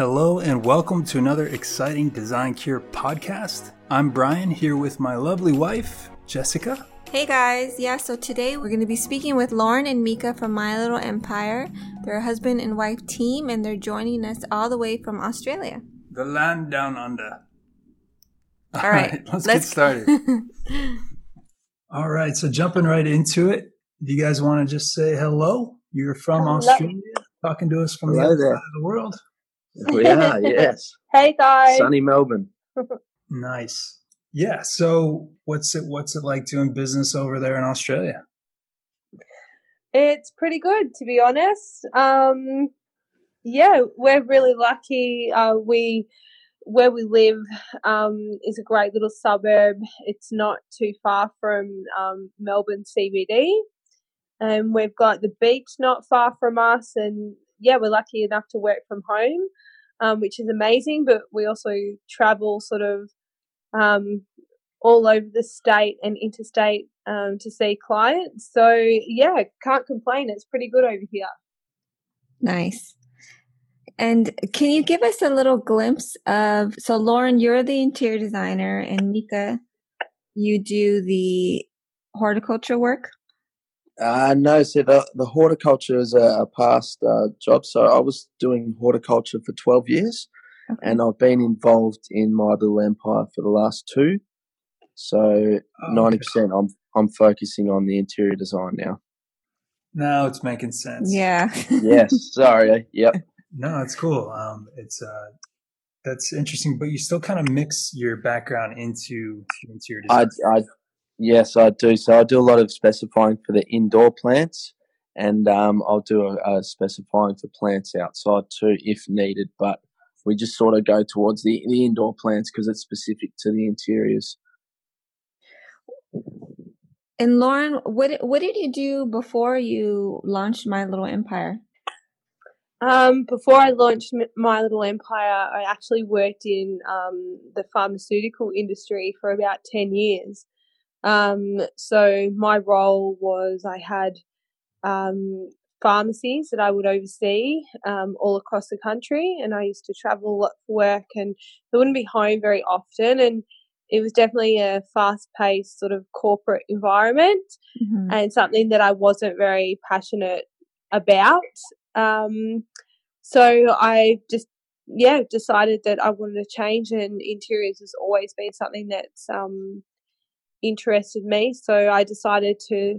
Hello and welcome to another exciting Design Cure podcast. I'm Brian here with my lovely wife, Jessica. Hey guys, yeah, so today we're going to be speaking with Lauren and Mika from My Little Empire. They're a husband and wife team and they're joining us all the way from Australia. The land down under. All right, let's, let's- get started. All right, so jumping right into it, do you guys want to just say hello? You're from Hello. Australia, talking to us from the other there. side of the world. We are, yes. Hey guys. Sunny Melbourne. Nice. Yeah. So, what's it? What's it like doing business over there in Australia? It's pretty good to be honest. Um yeah, we're really lucky. Uh we where we live um is a great little suburb. It's not too far from um Melbourne CBD. And we've got the beach not far from us and yeah, we're lucky enough to work from home. Um, which is amazing, but we also travel sort of um, all over the state and interstate um, to see clients. So yeah, can't complain. It's pretty good over here. Nice. And can you give us a little glimpse of so Lauren, you're the interior designer and Mika, you do the horticulture work? Uh, no, so the, the horticulture is a, a past uh, job. So I was doing horticulture for 12 years Okay. and I've been involved in my little empire for the last two. So Oh, ninety okay. percent, I'm I'm focusing on the interior design now. Now it's making sense. Yeah. Yes, sorry. Yep. No, it's cool. Um, it's uh, that's interesting, but you still kind of mix your background into interior I, design. I, yes, I do. So I do a lot of specifying for the indoor plants, and um, I'll do a, a specifying for plants outside too, if needed. But we just sort of go towards the the indoor plants because it's specific to the interiors. and Lauren, what what did you do before you launched My Little Empire? Um, before I launched My Little Empire, I actually worked in um, the pharmaceutical industry for about 10 years. Um, so my role was I had um, pharmacies that I would oversee um, all across the country, and I used to travel a lot for work and I wouldn't be home very often. And it was definitely a fast paced sort of corporate environment Mhm. and something that I wasn't very passionate about. Um, so I just, yeah, decided that I wanted to change, and interiors has always been something that's um, interested me. So I decided to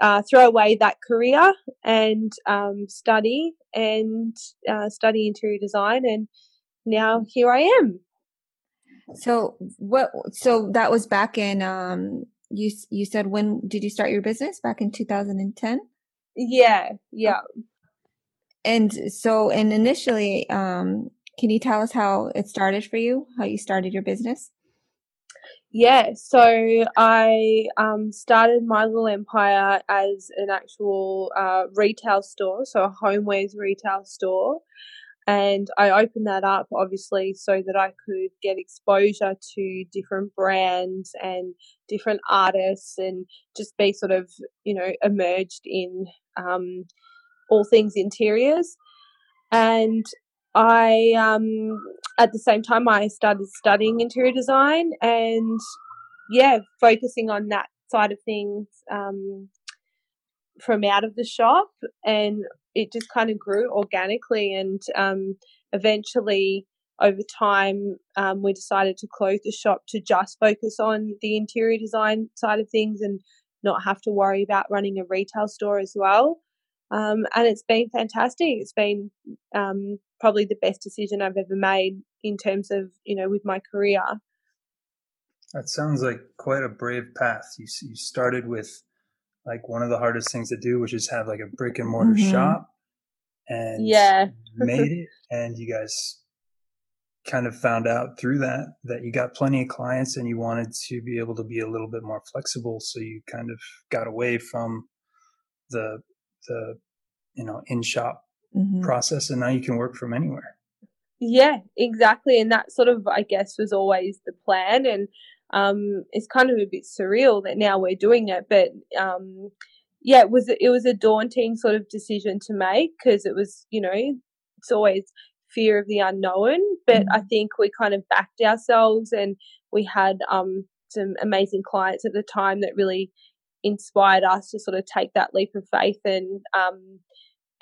uh, throw away that career and um, study and uh, study interior design, and now here I am. So what? So that was back in. Um, you you said when did you start your business? Back in 2010. Yeah, yeah. And so, and initially, um, can you tell us how it started for you? How you started your business? Yeah, so I um, started my little empire as an actual uh, retail store, so a homewares retail store. And I opened that up obviously so that I could get exposure to different brands and different artists and just be sort of, you know, emerged in um, all things interiors. And I, um, at the same time, I started studying interior design and, yeah, focusing on that side of things um, from out of the shop. And it just kind of grew organically. And um, eventually, over time, um, we decided to close the shop to just focus on the interior design side of things and not have to worry about running a retail store as well. Um, and it's been fantastic. It's been um, probably the best decision I've ever made in terms of, you know, with my career. That sounds like quite a brave path. You you started with like one of the hardest things to do, which is have like a brick and mortar Mhm. shop, and Yeah. made it. And you guys kind of found out through that that you got plenty of clients, and you wanted to be able to be a little bit more flexible. So you kind of got away from the the you know in shop Mhm. process, and now you can work from anywhere. Yeah, exactly. And that sort of, I guess, was always the plan. And um, it's kind of a bit surreal that now we're doing it. But um, yeah, it was it was a daunting sort of decision to make because it was, you know, it's always fear of the unknown, but Mm-hmm. I think we kind of backed ourselves and we had um, some amazing clients at the time that really inspired us to sort of take that leap of faith and um,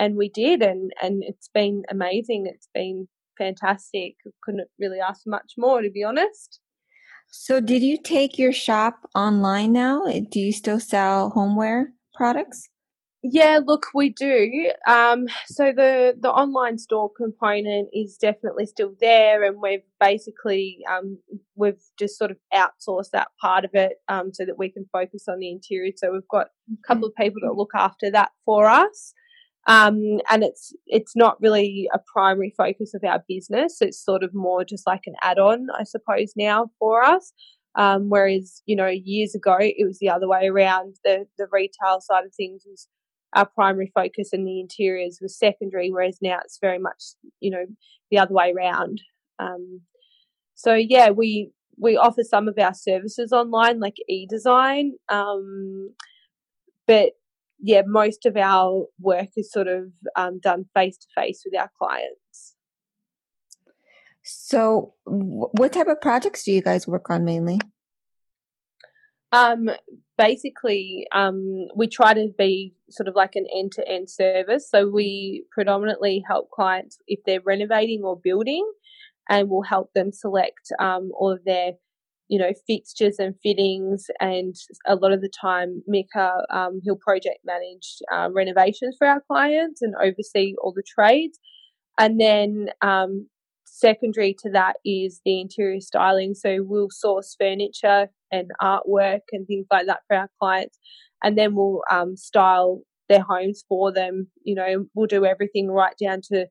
and we did and and it's been amazing. It's been fantastic. Couldn't really ask for much more to be honest. So, did you take your shop online now? Do you still sell homeware products? Yeah, look, we do. Um, so the the online store component is definitely still there, and we've basically um, we've just sort of outsourced that part of it um, so that we can focus on the interior. So we've got a couple of people that look after that for us, um, and it's it's not really a primary focus of our business. It's sort of more just like an add on, I suppose, now for us. Um, whereas you know years ago it was the other way around. The the retail side of things was our primary focus and the interiors was secondary, whereas now it's very much, you know, the other way around. Um, so yeah, we we offer some of our services online, like e-design, um, but yeah, most of our work is sort of um, done face to face with our clients. So, what type of projects do you guys work on mainly? Um, basically, um, we try to be sort of like an end to end service. So we predominantly help clients if they're renovating or building, and we'll help them select um, all of their, you know, fixtures and fittings. And a lot of the time, Mika, um, he'll project manage uh, renovations for our clients and oversee all the trades. And then um, secondary to that is the interior styling. So we'll source furniture and artwork and things like that for our clients, and then we'll um, style their homes for them. You know, we'll do everything right down to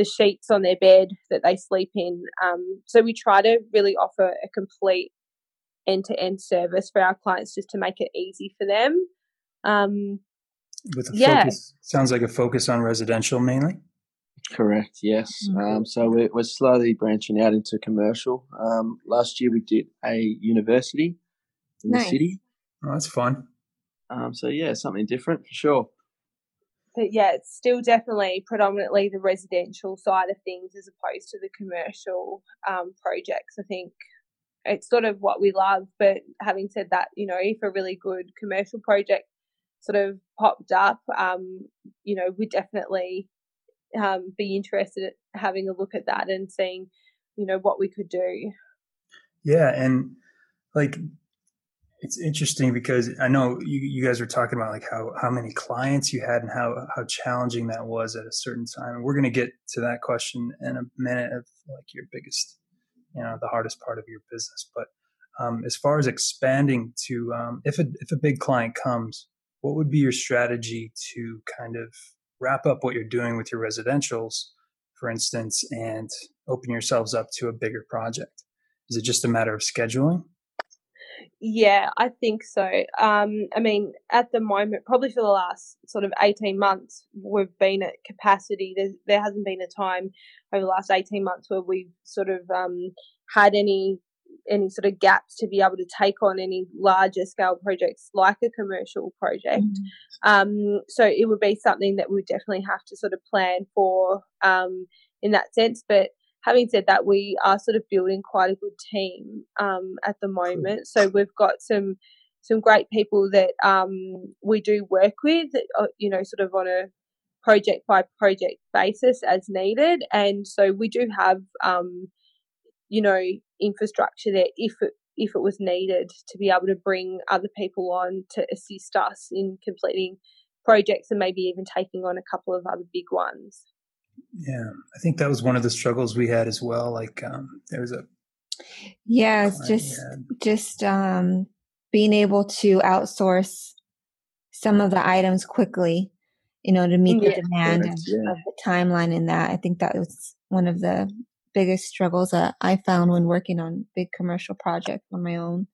the sheets on their bed that they sleep in. Um, so we try to really offer a complete end-to-end service for our clients just to make it easy for them. Um, With a yeah. focus, sounds like a focus on residential mainly. Correct. Yes. Mhm. Um, so we're, we're slowly branching out into commercial. Um, last year we did a university in Nice. the city. Oh, that's fun. Um, so yeah, something different for sure. But yeah, it's still definitely predominantly the residential side of things as opposed to the commercial um, projects. I think it's sort of what we love. But having said that, you know, if a really good commercial project sort of popped up, um, you know, we'd definitely um, be interested in having a look at that and seeing, you know, what we could do. Yeah, and like it's interesting because I know you, you guys were talking about like how how many clients you had and how how challenging that was at a certain time. And we're going to get to that question in a minute of like your biggest, you know, the hardest part of your business. But um, as far as expanding to, um, if a if a big client comes, what would be your strategy to kind of wrap up what you're doing with your residentials, for instance, and open yourselves up to a bigger project? Is it just a matter of scheduling? Yeah, I think so. Um, I mean, at the moment, probably for the last sort of 18 months, we've been at capacity. There's, there hasn't been a time over the last 18 months where we've sort of um, had any any sort of gaps to be able to take on any larger scale projects like a commercial project. Um, so it would be something that we definitely have to sort of plan for um, in that sense. But having said that, we are sort of building quite a good team um, at the moment. So we've got some some great people that um, we do work with, uh, you know, sort of on a project by project basis as needed. And so we do have, um, you know, infrastructure there if it if it was needed to be able to bring other people on to assist us in completing projects and maybe even taking on a couple of other big ones. Yeah, I think that was one of the struggles we had as well. Like um, there was a Yeah, it's just just um, being able to outsource some of the items quickly, you know, to meet the Yeah, demand of, yeah. of the timeline in that. I think that was one of the biggest struggles that I found when working on big commercial projects on my own.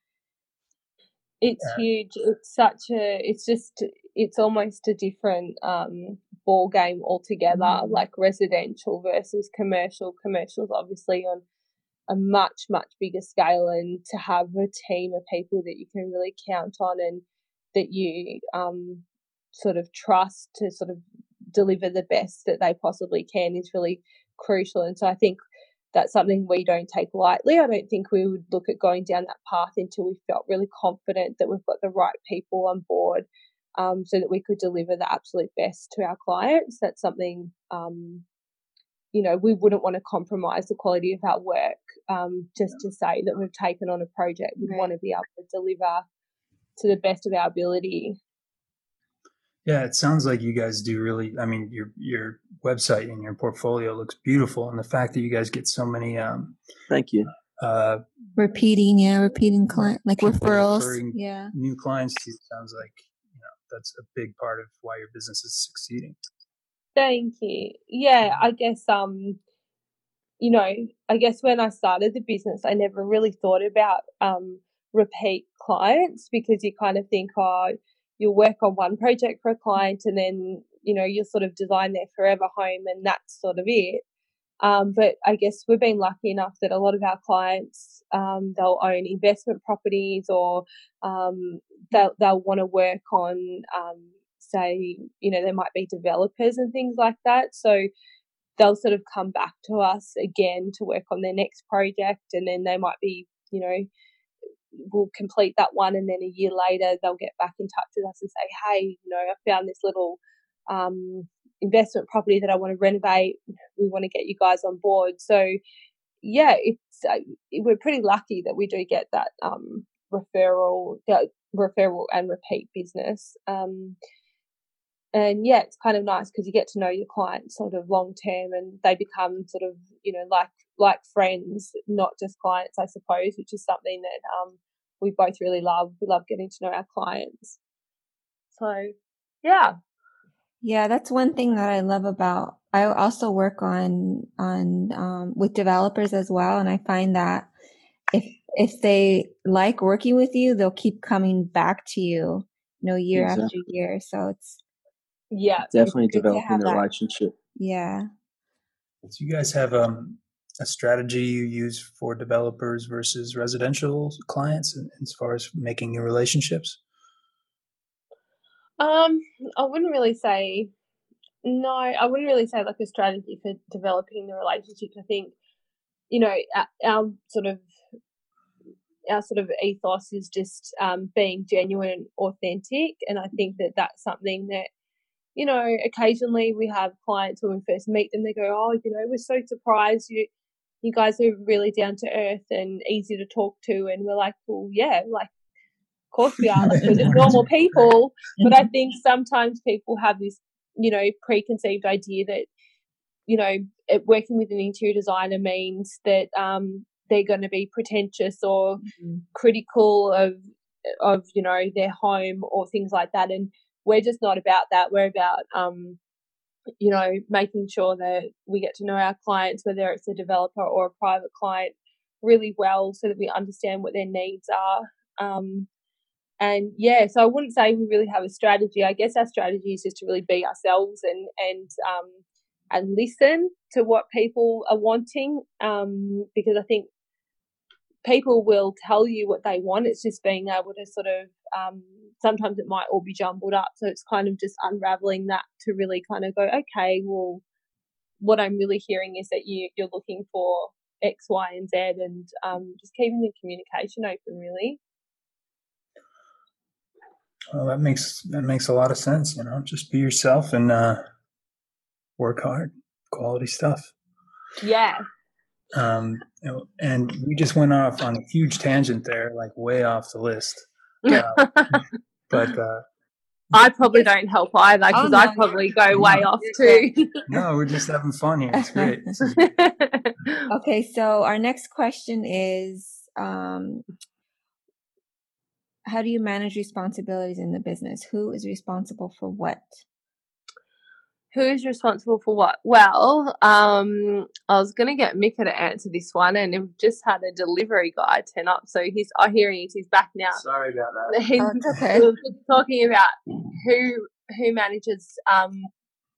It's Yeah. huge. It's such a. It's just. It's almost a different um, ball game altogether. Mhm. Like residential versus commercial. Commercials obviously on a much much bigger scale, and to have a team of people that you can really count on and that you um, sort of trust to sort of deliver the best that they possibly can is really crucial. And so I think that's something we don't take lightly. I don't think we would look at going down that path until we felt really confident that we've got the right people on board um, so that we could deliver the absolute best to our clients. That's something, um, you know, we wouldn't want to compromise the quality of our work um, just to say that we've taken on a project. We right. want to be able to deliver to the best of our ability. Yeah, it sounds like you guys do really. I mean, your your website and your portfolio looks beautiful, and the fact that you guys get so many. Um, Thank you. Uh, repeating, yeah, repeating client like referrals, yeah, new clients to you sounds like you know that's a big part of why your business is succeeding. Thank you. Yeah, I guess um, you know, I guess when I started the business, I never really thought about um repeat clients because you kind of think, oh you'll work on one project for a client and then you know you'll sort of design their forever home and that's sort of it um, but I guess we've been lucky enough that a lot of our clients um, they'll own investment properties or um, they'll they'll want to work on um, say you know there might be developers and things like that. So they'll sort of come back to us again to work on their next project and then they might be you know we'll complete that one and then a year later they'll get back in touch with us and say hey you know i found this little um, investment property that i want to renovate we want to get you guys on board so yeah it's uh, we're pretty lucky that we do get that um, referral referral and repeat business um, and yeah it's kind of nice because you get to know your clients sort of long term and they become sort of you know like like friends not just clients i suppose which is something that um, we both really love. We love getting to know our clients. So, yeah. Yeah, that's one thing that I love about. I also work on on um, with developers as well, and I find that if if they like working with you, they'll keep coming back to you, you know, year exactly. after year. So it's yeah, definitely developing the relationship. Yeah. So you guys have um a strategy you use for developers versus residential clients as far as making new relationships? Um, I wouldn't really say no. I wouldn't really say like a strategy for developing the relationships. I think you know our, our sort of our sort of ethos is just um, being genuine and authentic, and I think that that's something that you know occasionally we have clients when we first meet them they go oh you know we're so surprised you you guys are really down to earth and easy to talk to. And we're like, well, yeah, like, course we are. Like, we're just normal people. But I think sometimes people have this, you know, preconceived idea that, you know, working with an interior designer means that um, they're going to be pretentious or mm-hmm. critical of, of, you know, their home or things like that. And we're just not about that. We're about, um, you know, making sure that we get to know our clients, whether it's a developer or a private client, really well so that we understand what their needs are. Um, and yeah, so I wouldn't say we really have a strategy. I guess our strategy is just to really be ourselves and and um, and listen to what people are wanting. Um, because I think people will tell you what they want. It's just being able to sort of um, sometimes it might all be jumbled up. So it's kind of just unraveling that to really kind of go, okay, well, what I'm really hearing is that you you're looking for X, Y, and Z, and um, just keeping the communication open, really. Well, that makes that makes a lot of sense. You know, just be yourself and uh, work hard, quality stuff. Yeah, um, and we just went off on a huge tangent there, like way off the list. Uh, but uh, I probably don't help either because oh, no, I probably go no, way off too. no, we're just having fun here. It's great. okay, so our next question is um, How do you manage responsibilities in the business? Who is responsible for what? who is responsible for what? Well, um, I was going to get Mika to answer this one, and we've just had a delivery guy turn up. So he's, oh, here he is. He's back now. Sorry about that. He's oh, okay. talking about who who manages um,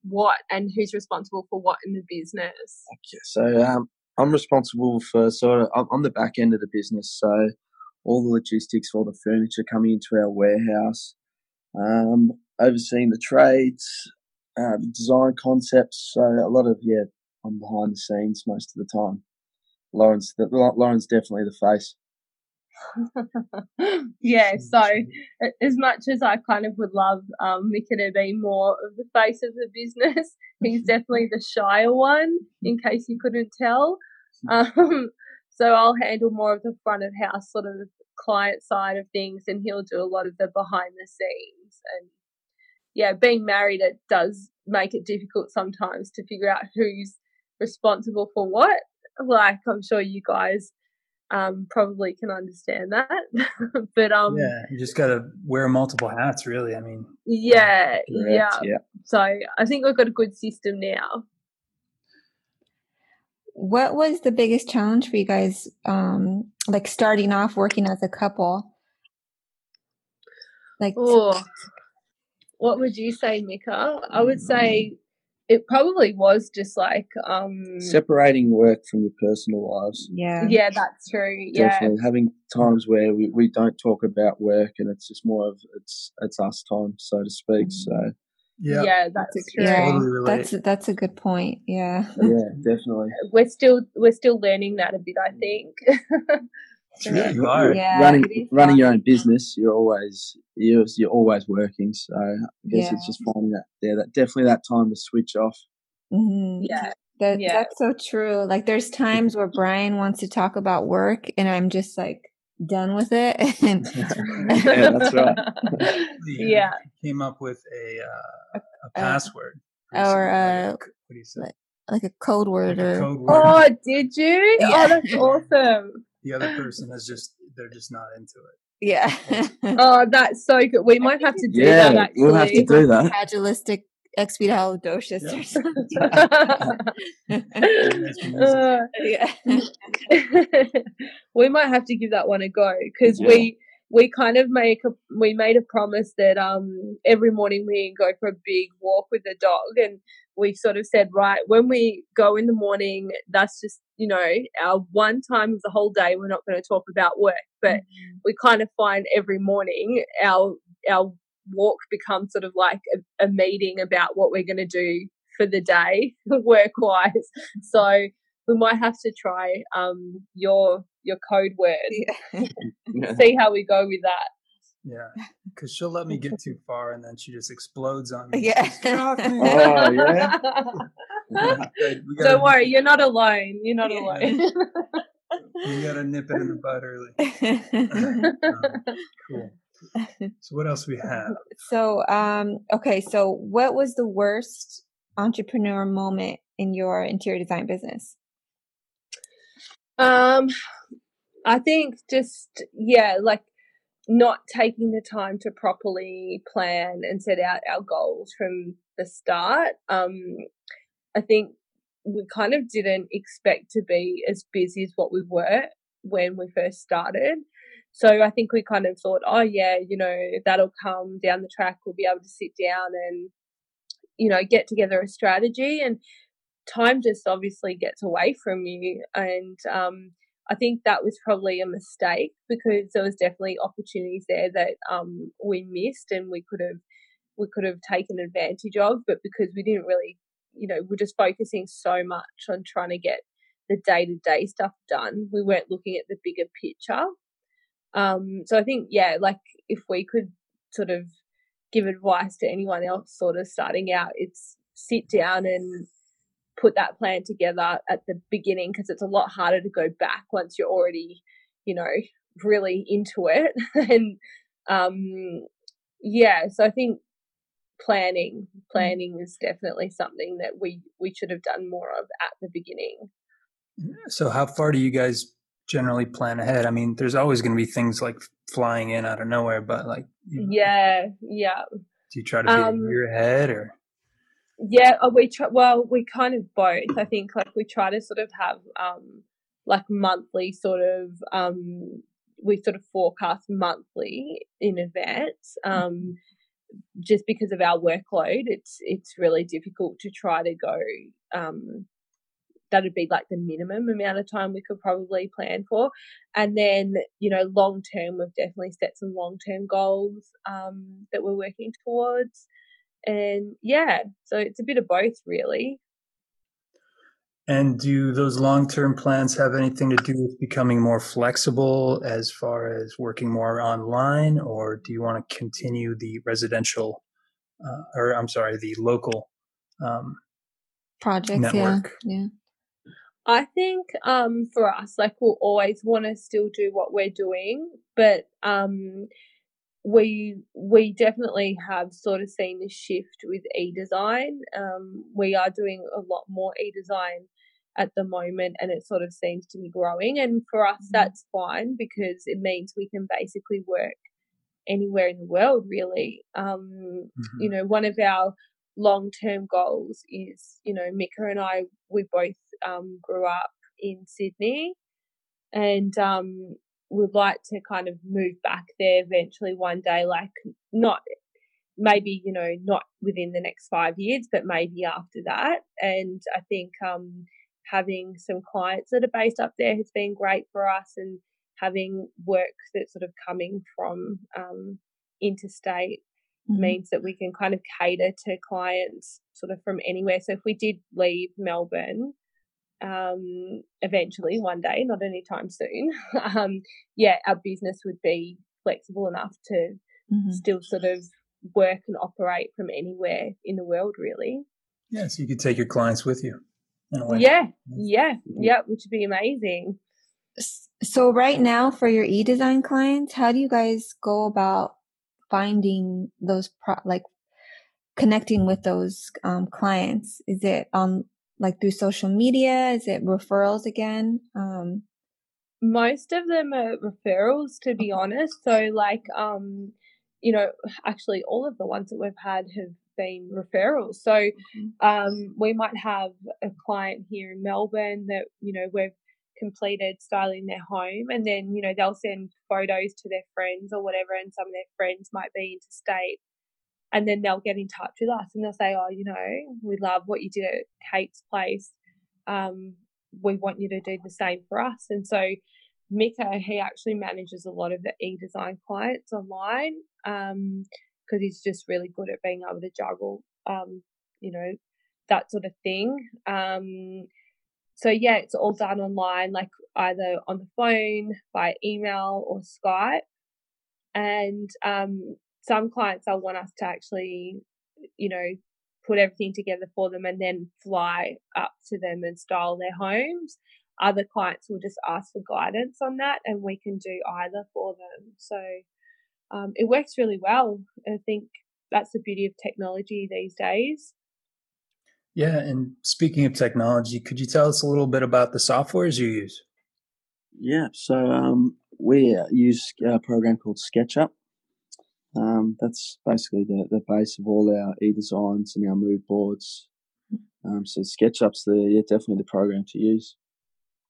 what and who's responsible for what in the business. Okay, so um, I'm responsible for sort of I'm on the back end of the business, so all the logistics, all the furniture coming into our warehouse, um, overseeing the trades, uh, design concepts. So a lot of yeah, I'm behind the scenes most of the time. Lauren's the, Lauren's definitely the face. yeah, so as much as I kind of would love um, Mika to be more of the face of the business, he's definitely the shyer one, in case you couldn't tell. Um, so I'll handle more of the front of house sort of client side of things, and he'll do a lot of the behind the scenes. And yeah, being married, it does make it difficult sometimes to figure out who's responsible for what. Like I'm sure you guys um, probably can understand that. but um, yeah, you just got to wear multiple hats, really. I mean, yeah, yeah, yeah. So I think we've got a good system now. What was the biggest challenge for you guys, um, like starting off working as a couple? Like, oh, what would you say, Mika? I would say it probably was just like um separating work from your personal lives. Yeah. Yeah, that's true. Definitely yeah. having times where we, we don't talk about work and it's just more of it's it's us time, so to speak. So yeah, yeah that's true. Yeah, totally that's that's a good point. Yeah. Yeah, definitely. We're still we're still learning that a bit, I think. It's really hard. Yeah, running running your own business, you're always you're you're always working. So I guess yeah. it's just finding that yeah, that definitely that time to switch off. Mm-hmm. Yeah. That, yeah. That's so true. Like there's times where Brian wants to talk about work and I'm just like done with it. yeah, that's right. yeah. Came up with a, uh, a password. or uh, what do you say? Like, like a code word like or code word. Oh, did you? Yeah. Oh, that's awesome the other person is just they're just not into it. Yeah. oh, that's so good. We might have to do yeah, that. Actually, we'll have to do that. Fragilistic expialidocious yeah. or something. uh, yeah. we might have to give that one a go because yeah. we we kind of make a we made a promise that um every morning we go for a big walk with the dog and we sort of said right when we go in the morning that's just you know our one time of the whole day we're not going to talk about work but mm-hmm. we kind of find every morning our our walk becomes sort of like a, a meeting about what we're going to do for the day work wise so we might have to try um, your your code word. Yeah. See how we go with that. Yeah, because she'll let me get too far, and then she just explodes on me. Yeah. oh yeah. Don't worry, you're not alone. You're not yeah. alone. you gotta nip it in the bud early. um, cool. So what else we have? So um okay, so what was the worst entrepreneur moment in your interior design business? Um, I think just yeah, like not taking the time to properly plan and set out our goals from the start. Um, I think we kind of didn't expect to be as busy as what we were when we first started. So I think we kind of thought, oh yeah, you know, that'll come down the track. We'll be able to sit down and, you know, get together a strategy. And time just obviously gets away from you. And um, I think that was probably a mistake because there was definitely opportunities there that um, we missed and we could have we could have taken advantage of, but because we didn't really, you know, we're just focusing so much on trying to get the day to day stuff done, we weren't looking at the bigger picture. Um, so I think, yeah, like if we could sort of give advice to anyone else sort of starting out, it's sit down and put that plan together at the beginning because it's a lot harder to go back once you're already, you know, really into it. and um, yeah, so I think planning mm. planning is definitely something that we we should have done more of at the beginning. So how far do you guys generally plan ahead? I mean, there's always going to be things like flying in out of nowhere, but like you know, yeah, yeah. Do you try to be um, a year ahead or? Yeah, uh, we try. Well, we kind of both. I think like we try to sort of have um like monthly sort of um we sort of forecast monthly in advance. Um, just because of our workload, it's it's really difficult to try to go. Um, that'd be like the minimum amount of time we could probably plan for, and then you know long term, we've definitely set some long term goals um, that we're working towards and yeah, so it's a bit of both, really. And do those long term plans have anything to do with becoming more flexible as far as working more online, or do you want to continue the residential, uh, or I'm sorry, the local um, projects? network? Yeah, yeah. I think um, for us, like we'll always want to still do what we're doing, but um, we we definitely have sort of seen this shift with e-design. Um, we are doing a lot more e-design at the moment, and it sort of seems to be growing. And for us, Mhm. that's fine because it means we can basically work anywhere in the world, really. Um, Mhm. you know, one of our long term goals is, you know, Mika and I, we both um, grew up in Sydney and um, would like to kind of move back there eventually one day, like not maybe, you know, not within the next five years, but maybe after that. And I think um, having some clients that are based up there has been great for us and having work that's sort of coming from um, interstate Mhm. means that we can kind of cater to clients sort of from anywhere. So if we did leave Melbourne, um, eventually one day, not anytime soon, um, yeah, our business would be flexible enough to Mhm. still sort of work and operate from anywhere in the world, really. Yeah, so you could take your clients with you. In a way. Yeah, yeah, yeah, which would be amazing. So right now for your e-design clients, how do you guys go about finding those pro- like connecting with those um, clients? Is it on like through social media? Is it referrals again? Um, most of them are referrals to be honest so like um you know actually all of the ones that we've had have been referrals so um we might have a client here in melbourne that you know we've completed styling their home and then you know they'll send photos to their friends or whatever and some of their friends might be interstate and then they'll get in touch with us and they'll say oh you know we love what you did at kate's place um we want you to do the same for us. And so Mika, he actually manages a lot of the e-design clients online because he's just really good at being able to juggle, um, you know, that sort of thing. Um, so yeah, it's all done online, like either on the phone, by email, or Skype. And um, some clients will want us to actually, you know, put everything together for them and then fly up to them and style their homes. Other clients will just ask for guidance on that, and we can do either for them. So um, it works really well. I think that's the beauty of technology these days. Yeah, and speaking of technology, could you tell us a little bit about the softwares you use? Yeah, so um, we uh, use a program called SketchUp. Um, that's basically the, the base of all our e-designs and our mood boards. Um, so SketchUp's the yeah, definitely the program to use.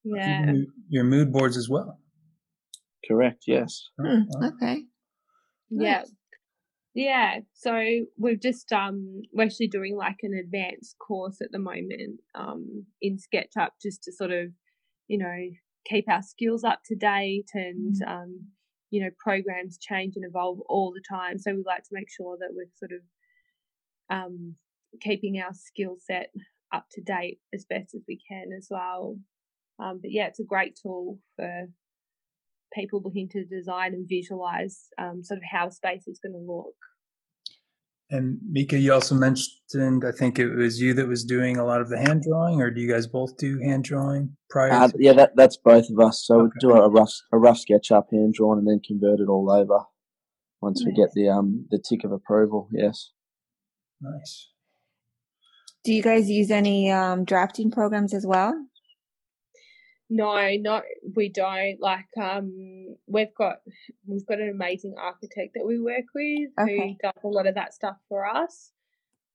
Yeah. Your mood- Your mood boards as well. Correct. Yes. Wow. okay. Yeah. Nice. Yeah. So we've just um we're actually doing like an advanced course at the moment um in SketchUp just to sort of, you know, keep our skills up to date and um you know, programs change and evolve all the time. So we like to make sure that we're sort of um keeping our skill set up to date as best as we can as well. Um, but yeah, it's a great tool for people looking to design and visualize um, sort of how space is going to look. And Mika, you also mentioned, I think it was you that was doing a lot of the hand drawing, or do you guys both do hand drawing prior? Uh, to- yeah, that, that's both of us. So Okay. we do a rough a rough SketchUp hand drawn and then convert it all over once we get the um the tick of approval. Yes. Nice. Do you guys use any um, drafting programs as well? No, not we don't. Like um, we've got we've got an amazing architect that we work with Okay. who does a lot of that stuff for us.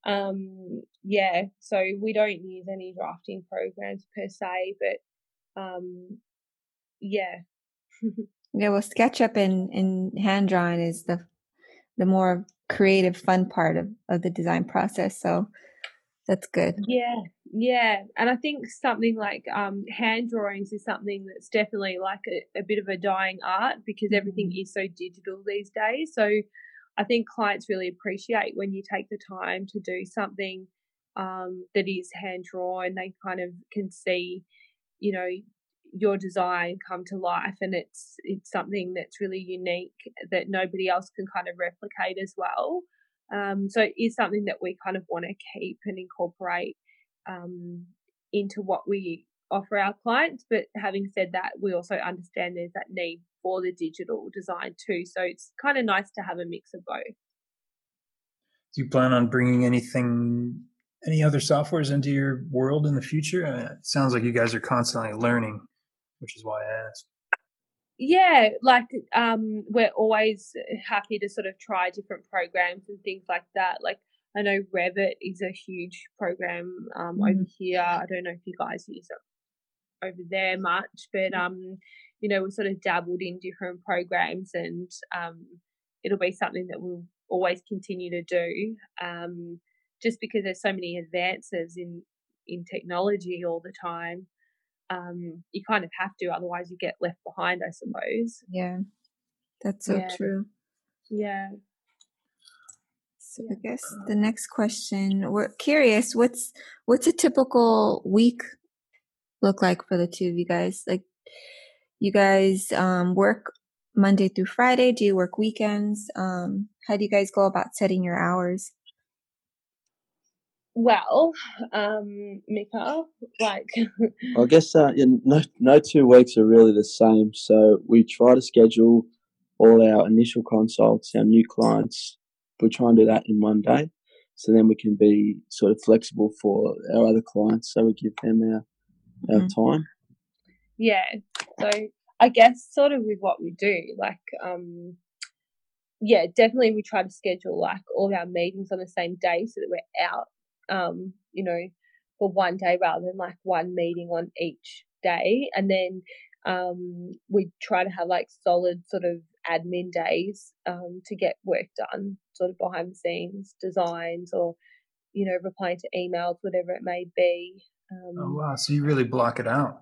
Um, yeah, so we don't use any drafting programs per se, but um, yeah, Yeah, well, SketchUp and, and hand drawing is the the more creative, fun part of, of the design process. So that's good. Yeah, yeah, and I think something like um, hand drawings is something that's definitely like a, a bit of a dying art because everything Mhm. is so digital these days. So I think clients really appreciate when you take the time to do something um, that is hand drawn. They kind of can see, you know, your design come to life, and it's it's something that's really unique that nobody else can kind of replicate as well. Um, so it is something that we kind of want to keep and incorporate um, into what we offer our clients. But having said that, we also understand there's that need for the digital design too. So it's kind of nice to have a mix of both. Do you plan on bringing anything, any other softwares into your world in the future? Mean, it sounds like you guys are constantly learning, which is why I asked. Yeah, like um, we're always happy to sort of try different programs and things like that. Like I know Revit is a huge program um, mm. over here. I don't know if you guys use it over there much, but um, you know, we sort of dabbled in different programs, and um, it'll be something that we'll always continue to do. Um, just because there's so many advances in in technology all the time um, you kind of have to, otherwise you get left behind, I suppose. Yeah, that's so yeah. true. Yeah. So I guess the next question, we're curious, what's what's a typical week look like for the two of you guys? Like you guys um, work Monday through Friday? Do you work weekends? Um, how do you guys go about setting your hours? Well, um, Mika, like. I guess uh, yeah, no, no two weeks are really the same. So we try to schedule all our initial consults, our new clients. We try and do that in one day, so then we can be sort of flexible for our other clients. So we give them our our mm-hmm. time. Yeah. So I guess sort of with what we do, like, um, yeah, definitely we try to schedule like all our meetings on the same day so that we're out um, you know, for one day rather than like one meeting on each day. And then um, we try to have like solid sort of admin days um, to get work done, sort of behind the scenes designs or, you know, replying to emails, whatever it may be. Um, oh, wow. So you really block it out.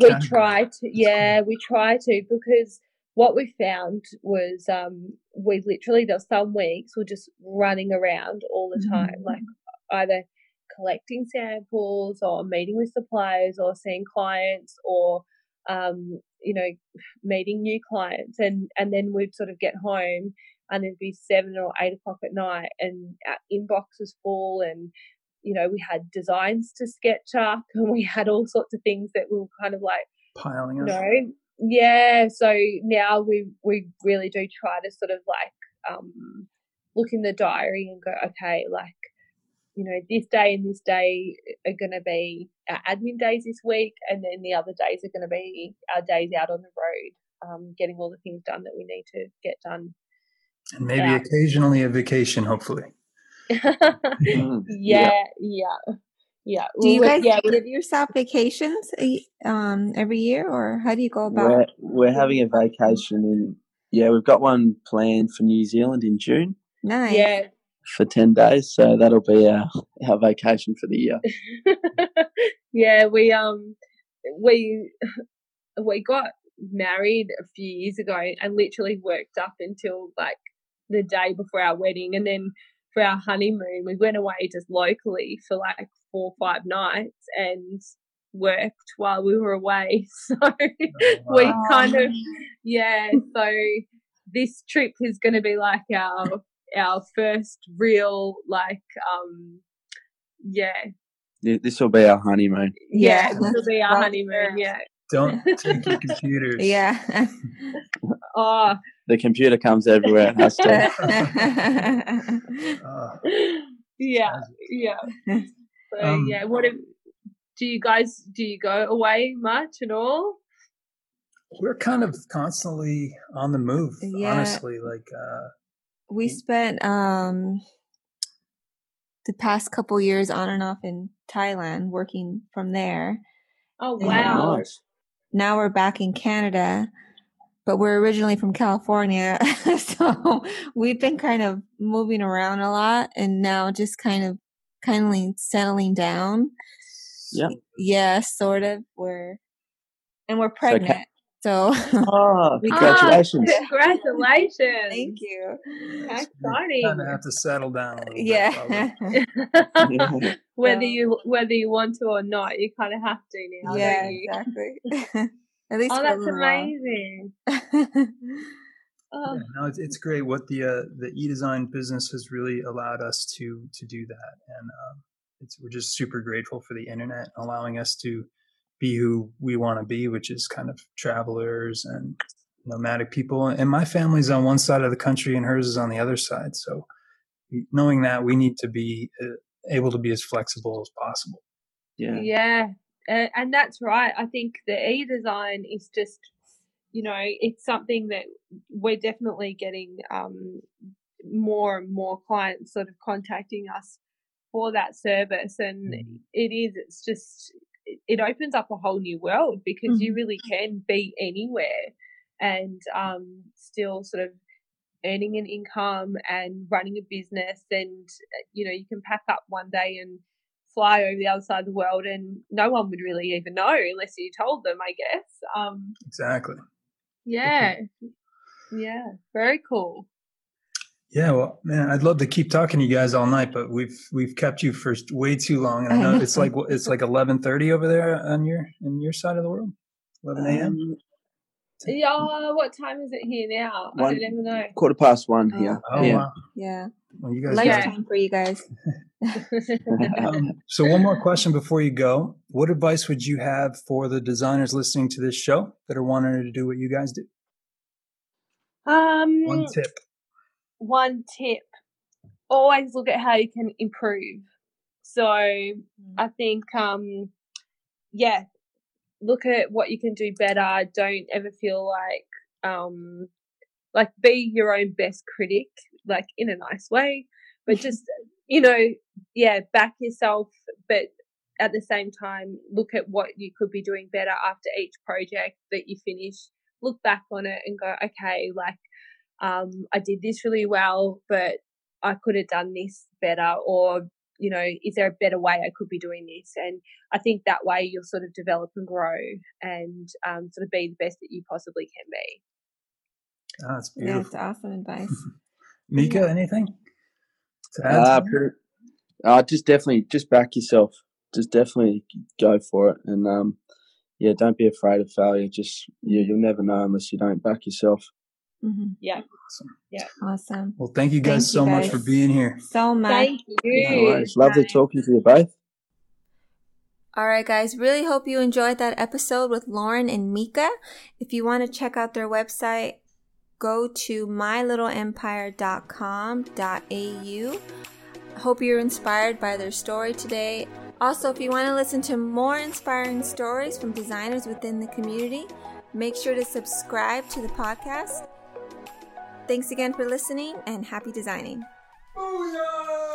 we try to, yeah, cool. we try to because what we found was um, we literally there were some weeks we're just running around all the time, mm-hmm. like either collecting samples or meeting with suppliers or seeing clients or um, you know meeting new clients and and then we'd sort of get home and it'd be seven or eight o'clock at night and our inbox was full and you know we had designs to sketch up and we had all sorts of things that we were kind of like piling up. You know, yeah. So now we we really do try to sort of like um, look in the diary and go, okay, like you know, this day and this day are going to be our admin days this week, and then the other days are going to be our days out on the road, um, getting all the things done that we need to get done. And maybe out. occasionally a vacation, hopefully. yeah, yeah, yeah, yeah. Do you guys yeah, give yourself vacations um, every year, or how do you go about? We're, we're having a vacation in. Yeah, we've got one planned for New Zealand in June. Nice. Yeah, for 10 days. So that'll be our, our vacation for the year. yeah, we, um, we, we got married a few years ago and literally worked up until like the day before our wedding. And then for our honeymoon, we went away just locally for like four or five nights and worked while we were away. So wow. we kind of, yeah. So this trip is going to be like our our first real like um yeah this will be our honeymoon yeah, this will be our honeymoon yeah don't take your computers yeah oh the computer comes everywhere it has to oh. yeah yeah so um, yeah what if, do you guys do you go away much at all we're kind of constantly on the move yeah. honestly like uh we spent um the past couple years on and off in Thailand working from there. Oh wow. And now we're back in Canada, but we're originally from California. so we've been kind of moving around a lot and now just kind of kind kindly settling down. Yeah. Yeah, sort of. We're and we're pregnant. So, oh, We- ah, congratulations! Congratulations. thank you. How You kind of have to settle down. A little bit, Yeah. probably. Whether you whether you want to or not, you kind of have to now, yeah, exactly. At least Oh, that's amazing. Oh, Yeah, no, it's, it's great what the uh, the e-design business has really allowed us to to do that, and um, it's we're just super grateful for the internet allowing us to be who we want to be, which is kind of travelers and nomadic people. And my family's on one side of the country, and hers is on the other side. So knowing that, we need to be uh, able to be as flexible as possible. yeah. yeah, uh, and that's right. I think the e-design is just, you know, it's something that we're definitely getting um, more and more clients sort of contacting us for that service, and Mhm. it is. It's just it- opens up a whole new world because you really can be anywhere and um, still sort of earning an income and running a business and you know you can pack up one day and fly over the other side of the world and no one would really even know unless you told them i guess um Exactly. yeah yeah very cool Yeah, well, man, I'd love to keep talking to you guys all night, but we've we've kept you for way too long, and I I know know. it's like it's like eleven thirty over there on your in your side of the world, eleven a.m. Um, yeah what time is it here now i don't even know quarter past one here. Oh yeah. wow! yeah. Well, you guys. Lifetime for you guys. um, so one more question before you go: What advice would you have for the designers listening to this show that are wanting to do what you guys do? um One tip. one tip always look at how you can improve so i think um yeah look at what you can do better don't ever feel like um like be your own best critic like in a nice way but just you know yeah back yourself but at the same time look at what you could be doing better after each project that you finish look back on it and go okay like um, I did this really well, but I could have done this better, or you know, is there a better way I could be doing this? And I think that way you'll sort of develop and grow, and um, sort of be the best that you possibly can be. Oh, that's Yeah, beautiful. it's awesome advice. Mika, anything to add? Uh, to uh, just definitely, just back yourself. Just definitely go for it, and um, yeah, don't be afraid of failure. Just you, you'll never know unless you don't back yourself. hmm Yeah. Awesome. well, thank you guys Thank so you much for being here. So much. Thank you. No worries. Lovely talking to you both. All right, guys, really hope you enjoyed that episode with Lauren and Mika. If you want to check out their website, go to mylittleempire.com.au. Hope you're inspired by their story today. Also, if you want to listen to more inspiring stories from designers within the community, make sure to subscribe to the podcast. Thanks again for listening and happy designing. Booyah!